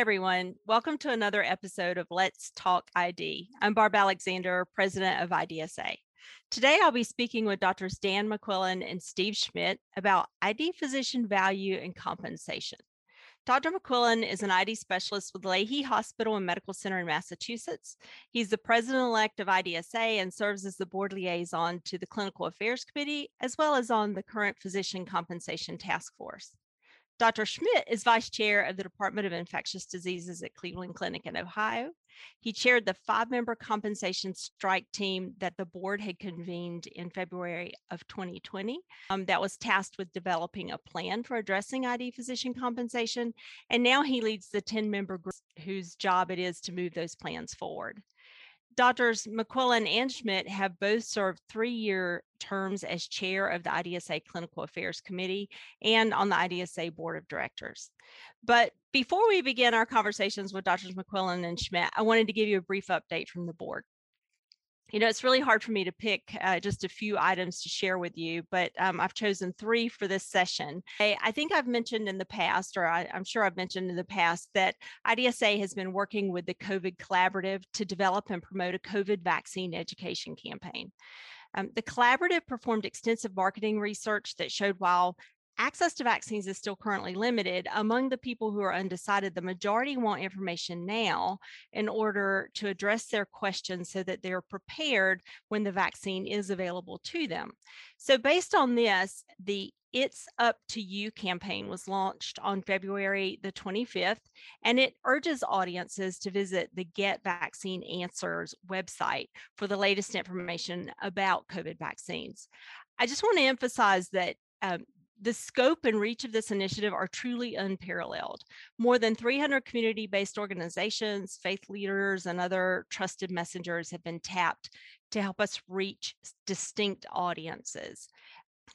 everyone. Welcome to another episode of Let's Talk ID. I'm Barb Alexander, president of IDSA. Today, I'll be speaking with Drs. Dan McQuillen and Steve Schmitt about ID physician value and compensation. Dr. McQuillen is an ID specialist with Lahey Hospital and Medical Center in Massachusetts. He's the president-elect of IDSA and serves as the board liaison to the Clinical Affairs Committee, as well as on the current Physician Compensation Task Force. Dr. Schmitt is vice chair of the Department of Infectious Diseases at Cleveland Clinic in Ohio. He chaired the five member compensation strike team that the board had convened in February of 2020 um, that was tasked with developing a plan for addressing ID physician compensation. And now he leads the 10 member group whose job it is to move those plans forward. Doctors McQuillen and Schmitt have both served three year terms as chair of the IDSA Clinical Affairs Committee and on the IDSA Board of Directors. But before we begin our conversations with Doctors McQuillen and Schmitt, I wanted to give you a brief update from the board you know, it's really hard for me to pick uh, just a few items to share with you, but um, I've chosen three for this session. I, I think I've mentioned in the past, or I, am sure I've mentioned in the past, that IDSA has been working with the COVID Collaborative to develop and promote a COVID vaccine education campaign. Um, the collaborative performed extensive marketing research that showed while access to vaccines is still currently limited. Among the people who are undecided, the majority want information now in order to address their questions so that they're prepared when the vaccine is available to them. So, based on this, the It's Up to You campaign was launched on February the 25th, and it urges audiences to visit the Get Vaccine Answers website for the latest information about COVID vaccines. I just want to emphasize that um, the scope and reach of this initiative are truly unparalleled. More than 300 community based organizations, faith leaders, and other trusted messengers have been tapped to help us reach distinct audiences.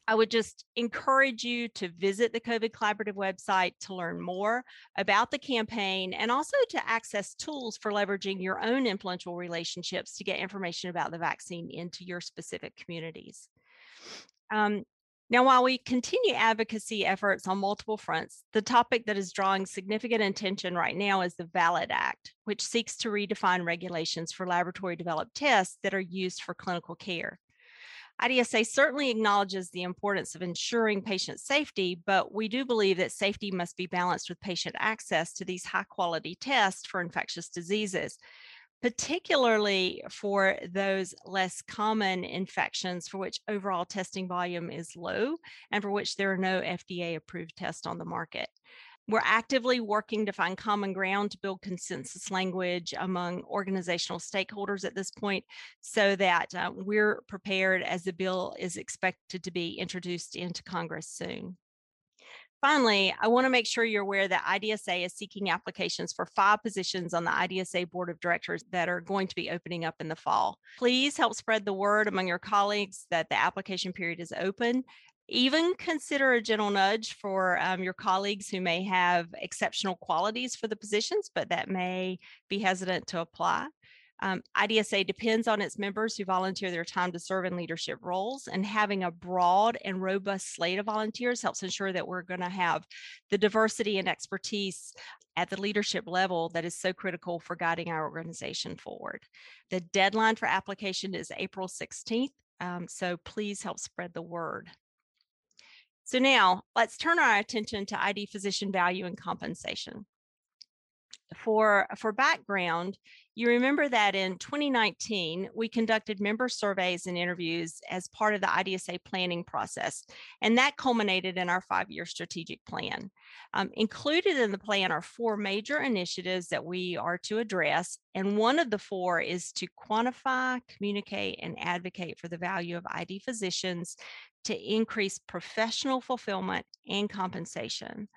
I would just encourage you to visit the COVID Collaborative website to learn more about the campaign and also to access tools for leveraging your own influential relationships to get information about the vaccine into your specific communities. Um, now, while we continue advocacy efforts on multiple fronts, the topic that is drawing significant attention right now is the VALID Act, which seeks to redefine regulations for laboratory developed tests that are used for clinical care. IDSA certainly acknowledges the importance of ensuring patient safety, but we do believe that safety must be balanced with patient access to these high quality tests for infectious diseases particularly for those less common infections for which overall testing volume is low and for which there are no FDA approved tests on the market. We're actively working to find common ground to build consensus language among organizational stakeholders at this point so that uh, we're prepared as the bill is expected to be introduced into Congress soon. Finally, I want to make sure you're aware that IDSA is seeking applications for five positions on the IDSA Board of Directors that are going to be opening up in the fall. Please help spread the word among your colleagues that the application period is open. Even consider a gentle nudge for um, your colleagues who may have exceptional qualities for the positions, but that may be hesitant to apply. Um, IDSA depends on its members who volunteer their time to serve in leadership roles, and having a broad and robust slate of volunteers helps ensure that we're going to have the diversity and expertise at the leadership level that is so critical for guiding our organization forward. The deadline for application is April 16th, um, so please help spread the word. So now let's turn our attention to ID physician value and compensation for for background, you remember that in 2019, we conducted member surveys and interviews as part of the IDSA planning process, and that culminated in our five year strategic plan. Um, included in the plan are four major initiatives that we are to address, and one of the four is to quantify, communicate, and advocate for the value of ID physicians to increase professional fulfillment and compensation.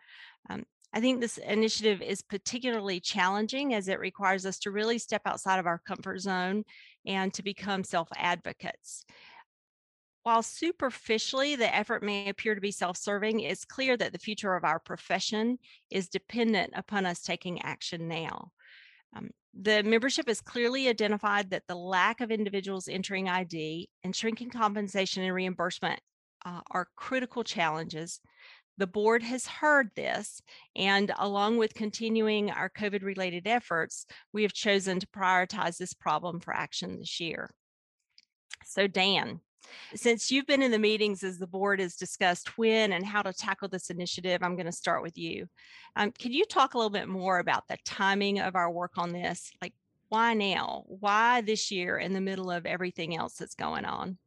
Um, I think this initiative is particularly challenging as it requires us to really step outside of our comfort zone and to become self advocates. While superficially the effort may appear to be self serving, it's clear that the future of our profession is dependent upon us taking action now. Um, the membership has clearly identified that the lack of individuals entering ID and shrinking compensation and reimbursement uh, are critical challenges The board has heard this, and along with continuing our COVID related efforts, we have chosen to prioritize this problem for action this year. So, Dan, since you've been in the meetings as the board has discussed when and how to tackle this initiative, I'm going to start with you. Um, can you talk a little bit more about the timing of our work on this? Like, why now? Why this year in the middle of everything else that's going on?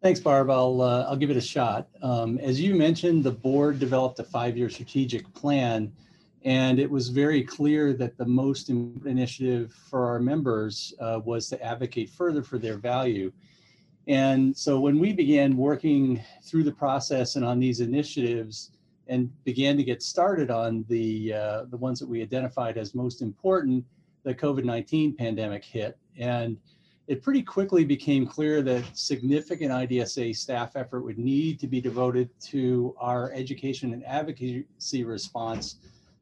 Thanks, Barb. I'll, uh, I'll give it a shot. Um, as you mentioned, the board developed a five-year strategic plan, and it was very clear that the most initiative for our members uh, was to advocate further for their value. And so when we began working through the process and on these initiatives and began to get started on the, uh, the ones that we identified as most important, the COVID-19 pandemic hit. And it pretty quickly became clear that significant IDSA staff effort would need to be devoted to our education and advocacy response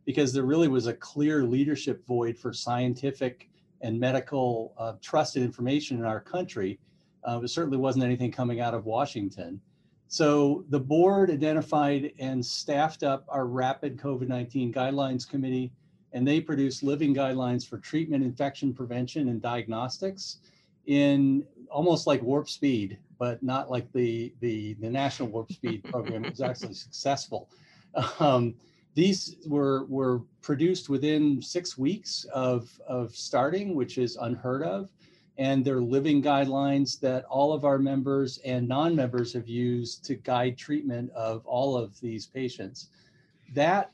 because there really was a clear leadership void for scientific and medical uh, trusted information in our country uh, it certainly wasn't anything coming out of Washington. So the board identified and staffed up our rapid COVID-19 guidelines committee, and they produced living guidelines for treatment, infection prevention, and diagnostics in almost like warp speed, but not like the the, the national warp speed program. was actually successful. Um, these were were produced within six weeks of of starting, which is unheard of and they're living guidelines that all of our members and non-members have used to guide treatment of all of these patients. That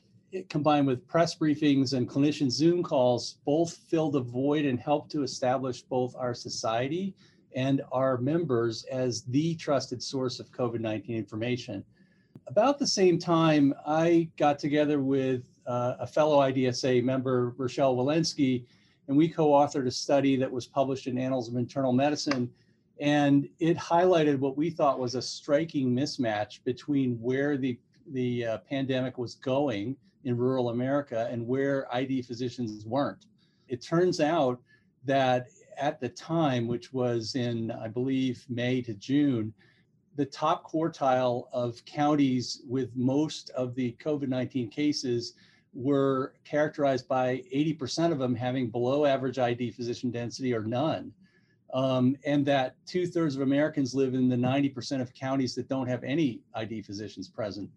combined with press briefings and clinician Zoom calls both filled a void and helped to establish both our society and our members as the trusted source of COVID-19 information. About the same time, I got together with uh, a fellow IDSA member, Rochelle Walensky, and we co-authored a study that was published in Annals of Internal Medicine, and it highlighted what we thought was a striking mismatch between where the the uh, pandemic was going in rural America and where ID physicians weren't. It turns out that at the time, which was in, I believe, May to June, the top quartile of counties with most of the COVID 19 cases were characterized by 80% of them having below average ID physician density or none. Um, and that two thirds of Americans live in the 90% of counties that don't have any ID physicians present.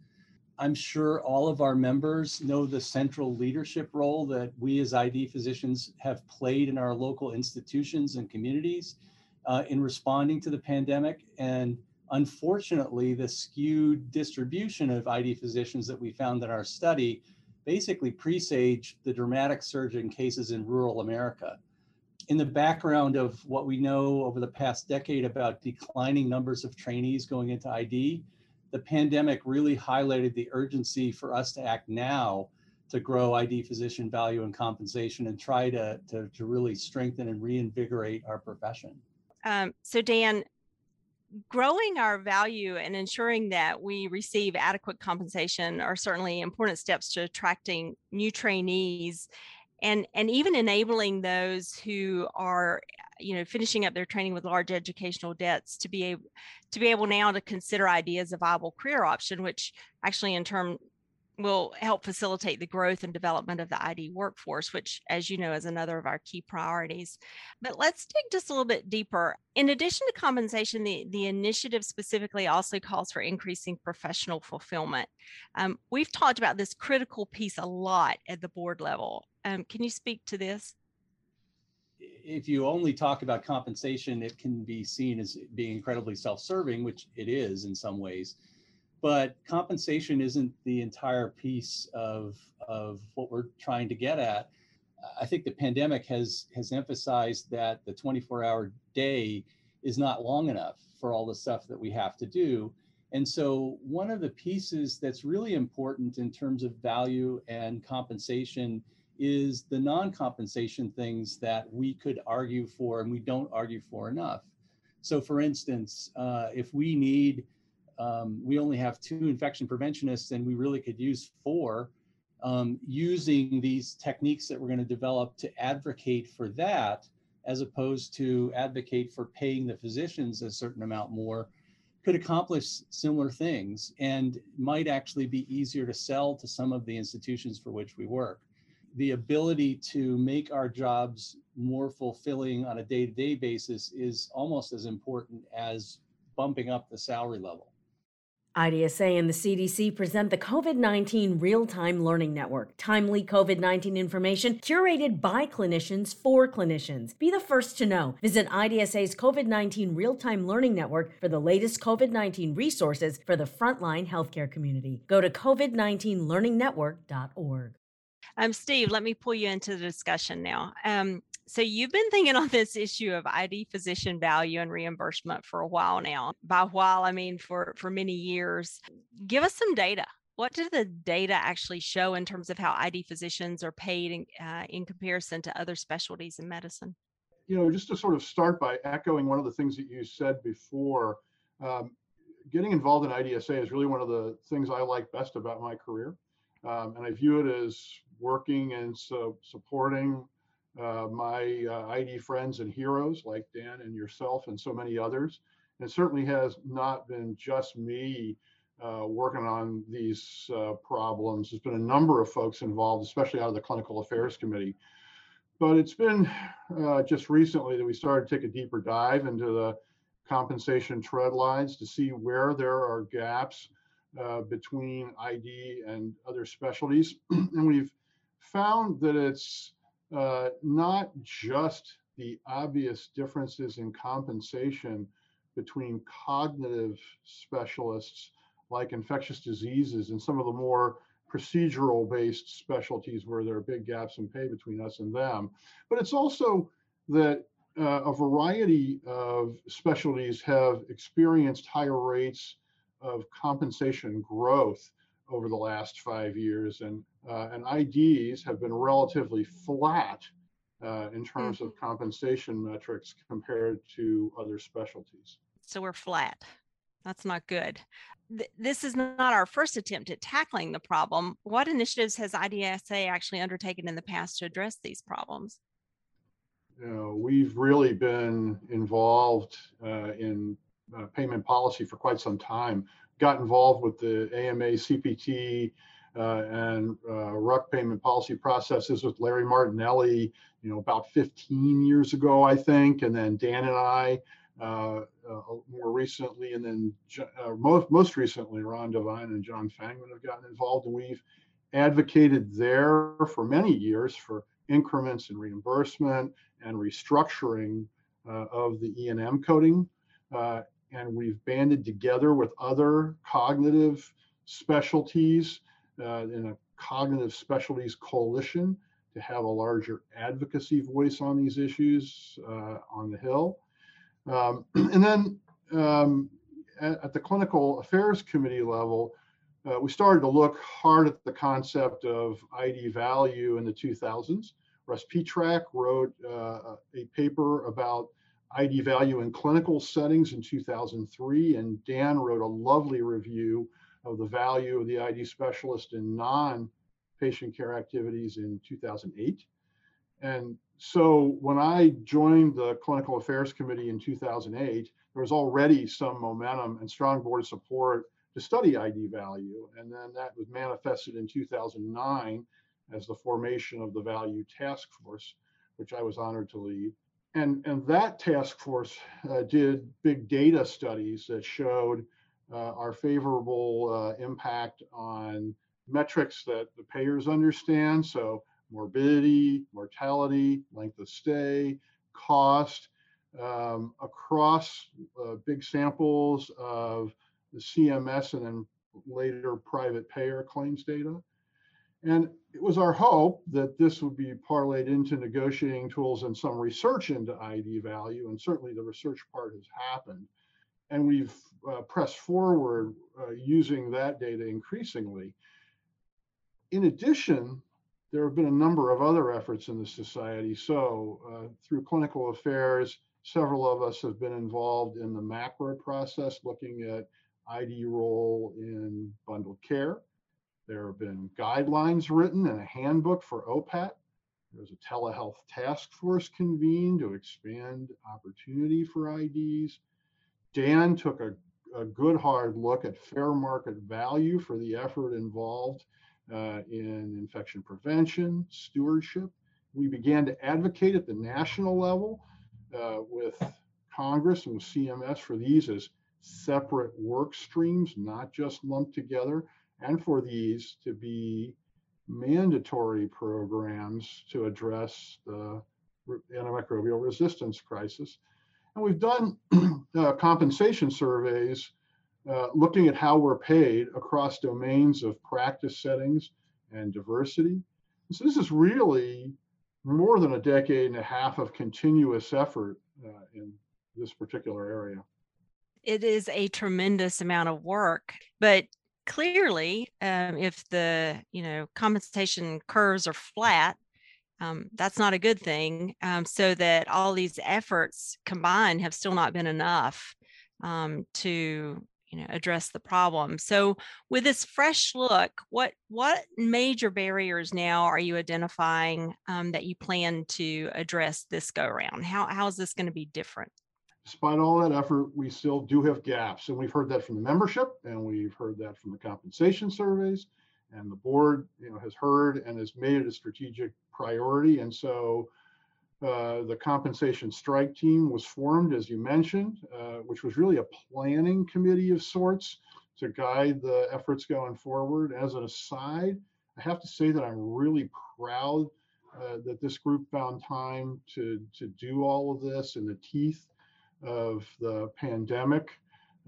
I'm sure all of our members know the central leadership role that we as ID physicians have played in our local institutions and communities uh, in responding to the pandemic. And unfortunately, the skewed distribution of ID physicians that we found in our study basically presaged the dramatic surge in cases in rural America. In the background of what we know over the past decade about declining numbers of trainees going into ID, the pandemic really highlighted the urgency for us to act now to grow ID physician value and compensation and try to, to, to really strengthen and reinvigorate our profession. Um, so, Dan, growing our value and ensuring that we receive adequate compensation are certainly important steps to attracting new trainees and and even enabling those who are you know finishing up their training with large educational debts to be able to be able now to consider ID as a viable career option which actually in turn will help facilitate the growth and development of the ID workforce, which, as you know, is another of our key priorities. But let's dig just a little bit deeper. In addition to compensation, the, the initiative specifically also calls for increasing professional fulfillment. Um, we've talked about this critical piece a lot at the board level. Um, can you speak to this? If you only talk about compensation, it can be seen as being incredibly self serving, which it is in some ways but compensation isn't the entire piece of of what we're trying to get at. I think the pandemic has has emphasized that the 24-hour day is not long enough for all the stuff that we have to do. And so one of the pieces that's really important in terms of value and compensation is the non-compensation things that we could argue for and we don't argue for enough. So for instance, uh, if we need um, we only have two infection preventionists and we really could use four um, using these techniques that we're going to develop to advocate for that as opposed to advocate for paying the physicians a certain amount more could accomplish similar things and might actually be easier to sell to some of the institutions for which we work. The ability to make our jobs more fulfilling on a day to day basis is almost as important as bumping up the salary level. IDSA and the CDC present the COVID 19 Real Time Learning Network. Timely COVID 19 information curated by clinicians for clinicians. Be the first to know. Visit IDSA's COVID 19 Real Time Learning Network for the latest COVID 19 resources for the frontline healthcare community. Go to COVID19learningnetwork.org. Um, Steve, let me pull you into the discussion now. Um, so you've been thinking on this issue of ID physician value and reimbursement for a while now. By while, I mean for for many years. Give us some data. What did the data actually show in terms of how ID physicians are paid in, uh, in comparison to other specialties in medicine? You know, just to sort of start by echoing one of the things that you said before, um, getting involved in IDSA is really one of the things I like best about my career. Um, and I view it as working and so supporting uh, my uh, ID friends and heroes like Dan and yourself and so many others. And certainly has not been just me uh, working on these uh, problems. There's been a number of folks involved, especially out of the Clinical Affairs Committee. But it's been uh, just recently that we started to take a deeper dive into the compensation tread lines to see where there are gaps uh, between ID and other specialties. and we've found that it's uh, not just the obvious differences in compensation between cognitive specialists like infectious diseases and some of the more procedural based specialties where there are big gaps in pay between us and them. But it's also that uh, a variety of specialties have experienced higher rates of compensation growth over the last five years, and uh, and IDs have been relatively flat uh, in terms mm-hmm. of compensation metrics compared to other specialties. So we're flat. That's not good. Th- this is not our first attempt at tackling the problem. What initiatives has IDSA actually undertaken in the past to address these problems? You know, we've really been involved uh, in uh, payment policy for quite some time got involved with the AMA CPT uh, and uh, RUC payment policy processes with Larry Martinelli, you know, about 15 years ago, I think, and then Dan and I uh, uh more recently, and then uh, most most recently, Ron Devine and John Fangman have gotten involved, and we've advocated there for many years for increments in reimbursement and restructuring uh, of the E&M coding and we've banded together with other cognitive specialties uh, in a cognitive specialties coalition to have a larger advocacy voice on these issues uh, on the Hill. Um, and then um, at, at, the clinical affairs committee level, uh, we started to look hard at the concept of ID value in the 2000s. Russ Petrak wrote uh, a paper about ID value in clinical settings in 2003, and Dan wrote a lovely review of the value of the ID specialist in non patient care activities in 2008. And so when I joined the Clinical Affairs Committee in 2008, there was already some momentum and strong board support to study ID value. And then that was manifested in 2009 as the formation of the Value Task Force, which I was honored to lead and and that task force uh, did big data studies that showed uh, our favorable uh, impact on metrics that the payers understand. So morbidity mortality length of stay cost um, across uh, big samples of the cms and then later private payer claims data and it was our hope that this would be parlayed into negotiating tools and some research into ID value. And certainly the research part has happened. And we've uh, pressed forward uh, using that data increasingly. In addition, there have been a number of other efforts in the society. So, uh, through clinical affairs, several of us have been involved in the MACRA process, looking at ID role in bundled care. There have been guidelines written and a handbook for OPAT. There's a telehealth task force convened to expand opportunity for IDs. Dan took a, a good hard look at fair market value for the effort involved uh, in infection prevention, stewardship. We began to advocate at the national level uh, with Congress and with CMS for these as separate work streams, not just lumped together, and for these to be mandatory programs to address the antimicrobial resistance crisis. And we've done uh, compensation surveys uh, looking at how we're paid across domains of practice settings and diversity. so this is really more than a decade and a half of continuous effort uh, in this particular area. It is a tremendous amount of work, but clearly, um, if the you know compensation curves are flat, um, that's not a good thing. Um, so that all these efforts combined have still not been enough um, to you know address the problem. So with this fresh look, what what major barriers now are you identifying um, that you plan to address this go around? How how is this going to be different? Despite all that effort, we still do have gaps, and we've heard that from the membership, and we've heard that from the compensation surveys, and the board, you know, has heard and has made it a strategic priority. And so uh, the compensation strike team was formed, as you mentioned, uh, which was really a planning committee of sorts to guide the efforts going forward. As an aside, I have to say that I'm really proud uh, that this group found time to, to do all of this in the teeth of the pandemic.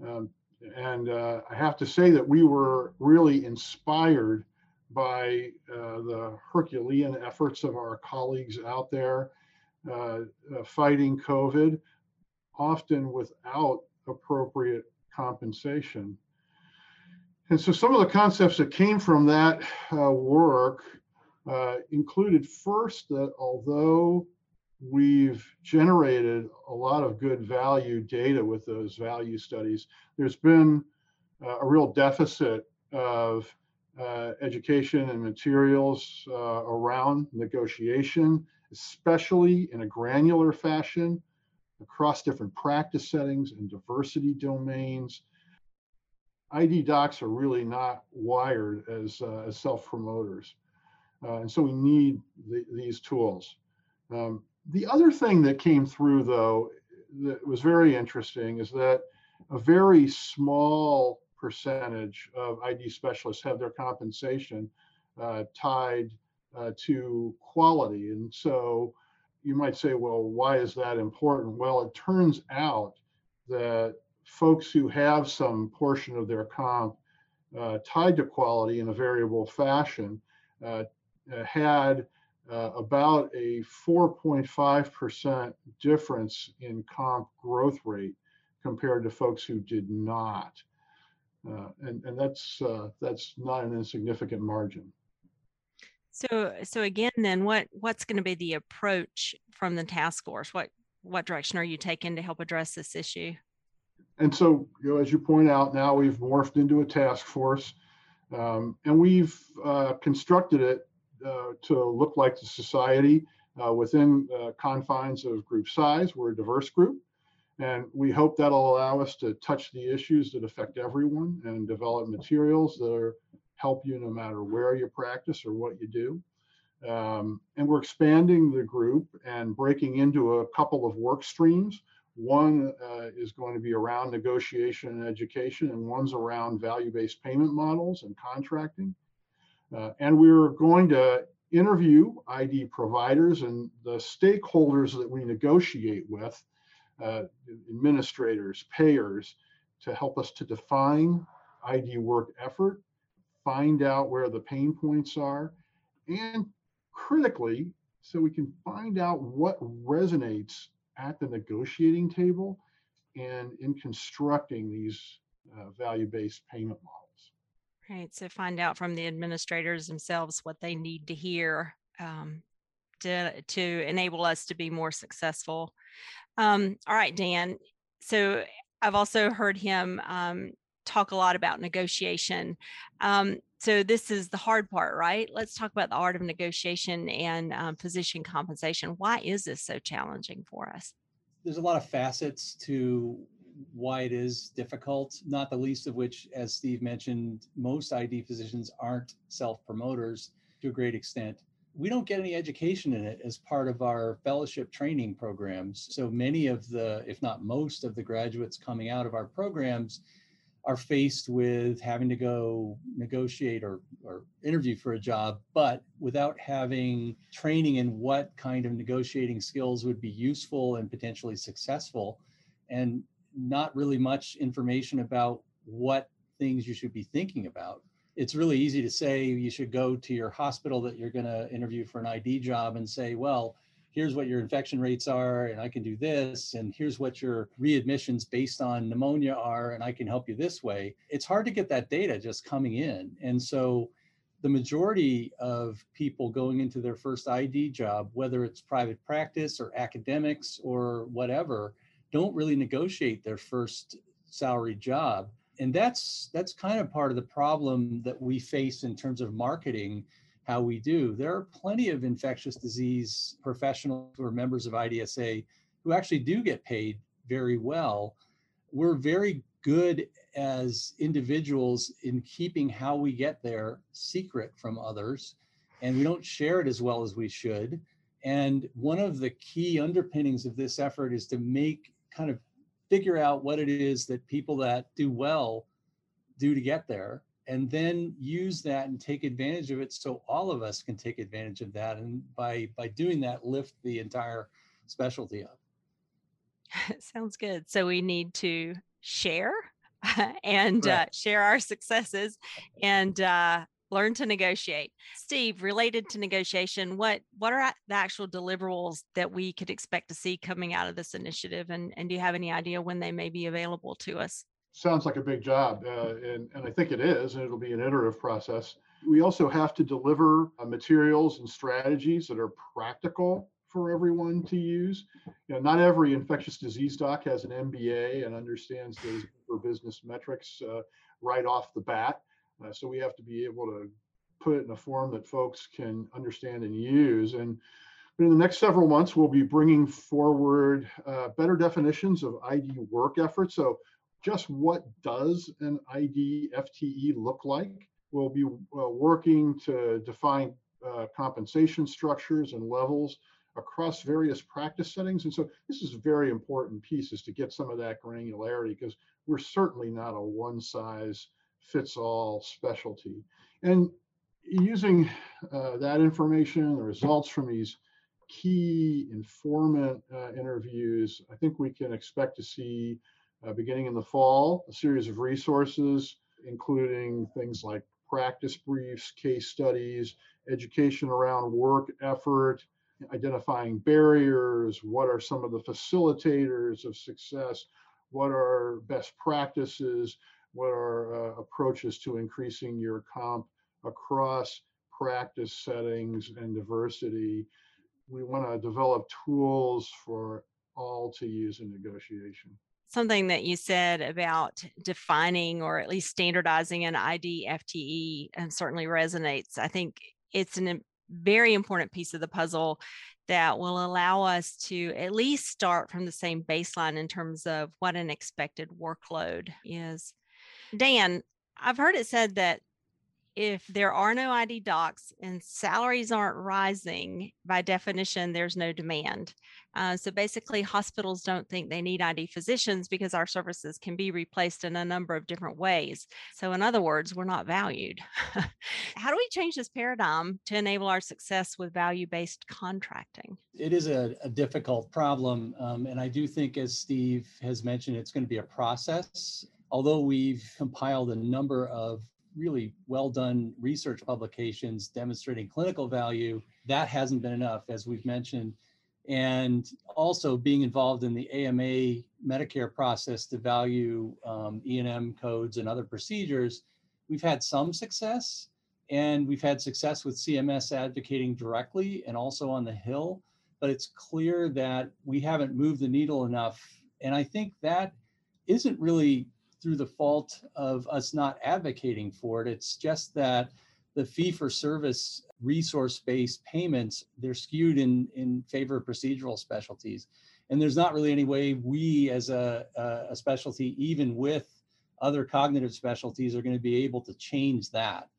Um, and uh, I have to say that we were really inspired by uh, the Herculean efforts of our colleagues out there uh, uh, fighting COVID, often without appropriate compensation. And so some of the concepts that came from that uh, work uh, included first that although we've generated a lot of good value data with those value studies, there's been uh, a real deficit of uh, education and materials uh, around negotiation, especially in a granular fashion across different practice settings and diversity domains. ID docs are really not wired as, uh, as self-promoters. Uh, and so we need the, these tools. Um, the other thing that came through, though, that was very interesting is that a very small percentage of ID specialists have their compensation uh, tied uh, to quality. And so you might say, well, why is that important? Well, it turns out that folks who have some portion of their comp uh, tied to quality in a variable fashion uh, uh, had uh, about a 4.5% difference in comp growth rate compared to folks who did not. Uh, and and that's uh, that's not an insignificant margin. So so again, then what what's going to be the approach from the task force? What what direction are you taking to help address this issue? And so, you know, as you point out, now we've morphed into a task force, um, and we've uh, constructed it to look like the society uh, within uh, confines of group size. We're a diverse group. And we hope that'll allow us to touch the issues that affect everyone and develop materials that are, help you no matter where you practice or what you do. Um, and we're expanding the group and breaking into a couple of work streams. One uh, is going to be around negotiation and education, and one's around value based payment models and contracting. Uh, and we're going to interview ID providers and the stakeholders that we negotiate with uh, administrators, payers, to help us to define ID work effort, find out where the pain points are, and critically, so we can find out what resonates at the negotiating table and in constructing these uh, value-based payment models. Right. So find out from the administrators themselves what they need to hear um, to to enable us to be more successful um, all right, Dan. So I've also heard him um, talk a lot about negotiation. Um, so this is the hard part, right? Let's talk about the art of negotiation and um, physician compensation. Why is this so challenging for us? There's a lot of facets to why it is difficult, not the least of which, as Steve mentioned, most ID physicians aren't self promoters to a great extent. We don't get any education in it as part of our fellowship training programs. So many of the, if not most of the graduates coming out of our programs are faced with having to go negotiate or, or interview for a job, but without having training in what kind of negotiating skills would be useful and potentially successful, and not really much information about what things you should be thinking about. It's really easy to say you should go to your hospital that you're going to interview for an ID job and say, well, here's what your infection rates are and i can do this and here's what your readmissions based on pneumonia are and i can help you this way it's hard to get that data just coming in and so the majority of people going into their first id job whether it's private practice or academics or whatever don't really negotiate their first salary job and that's that's kind of part of the problem that we face in terms of marketing how we do. There are plenty of infectious disease professionals who are members of IDSA who actually do get paid very well. We're very good as individuals in keeping how we get there secret from others, and we don't share it as well as we should. And one of the key underpinnings of this effort is to make kind of figure out what it is that people that do well do to get there and then use that and take advantage of it so all of us can take advantage of that and by by doing that lift the entire specialty up sounds good so we need to share and right. uh, share our successes and uh, learn to negotiate steve related to negotiation what what are the actual deliverables that we could expect to see coming out of this initiative and and do you have any idea when they may be available to us sounds like a big job, uh, and, and I think it is, and it'll be an iterative process. We also have to deliver uh, materials and strategies that are practical for everyone to use. You know, not every infectious disease doc has an MBA and understands those business metrics uh, right off the bat. Uh, so we have to be able to put it in a form that folks can understand and use. And in the next several months, we'll be bringing forward uh, better definitions of ID work efforts. So just what does an ID FTE look like. We'll be uh, working to define uh, compensation structures and levels across various practice settings. And so this is a very important piece is to get some of that granularity because we're certainly not a one size fits all specialty. And using uh, that information, the results from these key informant uh, interviews, I think we can expect to see uh, beginning in the fall, a series of resources, including things like practice briefs, case studies, education around work effort, identifying barriers, what are some of the facilitators of success, what are best practices, what are uh, approaches to increasing your comp across practice settings and diversity. We want to develop tools for all to use in negotiation something that you said about defining or at least standardizing an ID FTE and certainly resonates. I think it's a very important piece of the puzzle that will allow us to at least start from the same baseline in terms of what an expected workload is. Dan, I've heard it said that if there are no ID docs and salaries aren't rising, by definition, there's no demand. Uh, so basically, hospitals don't think they need ID physicians because our services can be replaced in a number of different ways. So, in other words, we're not valued. How do we change this paradigm to enable our success with value based contracting? It is a, a difficult problem. Um, and I do think, as Steve has mentioned, it's going to be a process although we've compiled a number of really well done research publications demonstrating clinical value, that hasn't been enough, as we've mentioned. And also being involved in the AMA Medicare process to value um, E&M codes and other procedures, we've had some success. And we've had success with CMS advocating directly and also on the Hill. But it's clear that we haven't moved the needle enough. And I think that isn't really through the fault of us not advocating for it. It's just that the fee for service resource-based payments, they're skewed in, in favor of procedural specialties. And there's not really any way we as a, a specialty, even with other cognitive specialties, are going to be able to change that.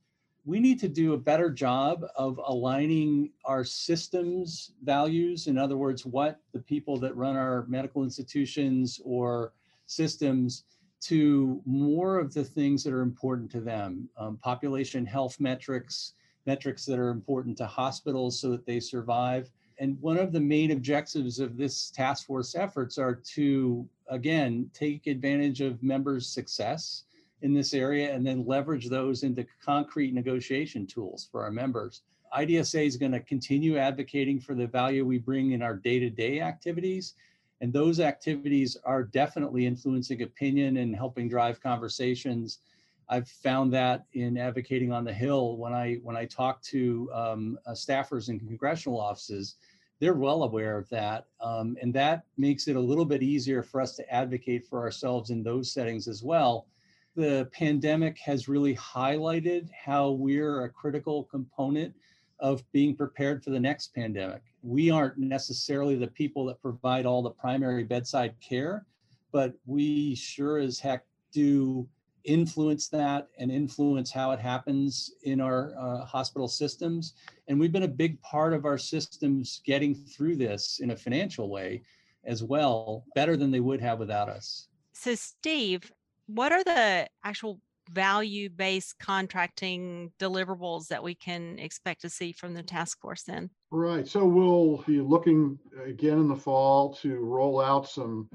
We need to do a better job of aligning our systems values. In other words, what the people that run our medical institutions or systems to more of the things that are important to them um, population health metrics, metrics that are important to hospitals so that they survive. And one of the main objectives of this task force efforts are to, again, take advantage of members' success in this area and then leverage those into concrete negotiation tools for our members. IDSA is going to continue advocating for the value we bring in our day to day activities and those activities are definitely influencing opinion and helping drive conversations. I've found that in advocating on the Hill when I when I talk to um, uh, staffers in congressional offices, they're well aware of that, um, and that makes it a little bit easier for us to advocate for ourselves in those settings as well. The pandemic has really highlighted how we're a critical component of being prepared for the next pandemic. We aren't necessarily the people that provide all the primary bedside care, but we sure as heck do influence that and influence how it happens in our uh, hospital systems. And we've been a big part of our systems getting through this in a financial way as well, better than they would have without us. So, Steve, what are the actual value based contracting deliverables that we can expect to see from the task force then? Right. So we'll be looking again in the fall to roll out some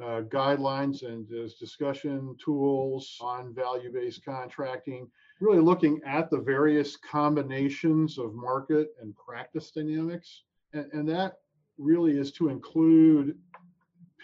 uh, guidelines and discussion tools on value based contracting, really looking at the various combinations of market and practice dynamics. And, and that really is to include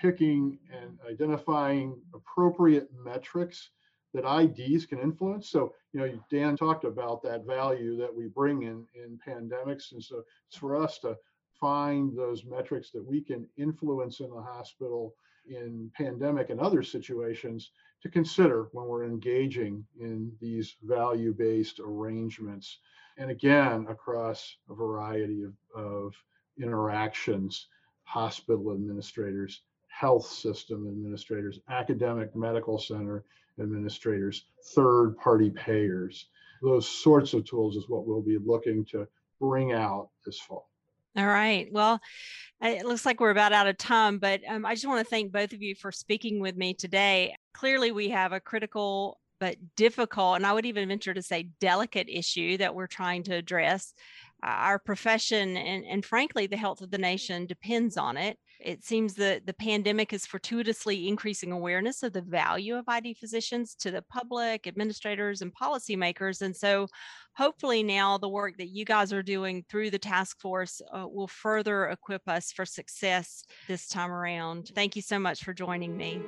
picking and identifying appropriate metrics that IDs can influence. So, you know, Dan talked about that value that we bring in in pandemics, and so it's for us to find those metrics that we can influence in the hospital in pandemic and other situations to consider when we're engaging in these value-based arrangements. And again, across a variety of, of interactions, hospital administrators, health system administrators, academic medical center administrators, third party payers. Those sorts of tools is what we'll be looking to bring out this fall. All right. Well, it looks like we're about out of time, but um, I just want to thank both of you for speaking with me today. Clearly, we have a critical but difficult, and I would even venture to say delicate issue that we're trying to address. Our profession and, and frankly, the health of the nation depends on it. It seems that the pandemic is fortuitously increasing awareness of the value of ID physicians to the public, administrators, and policymakers. And so, hopefully, now the work that you guys are doing through the task force uh, will further equip us for success this time around. Thank you so much for joining me.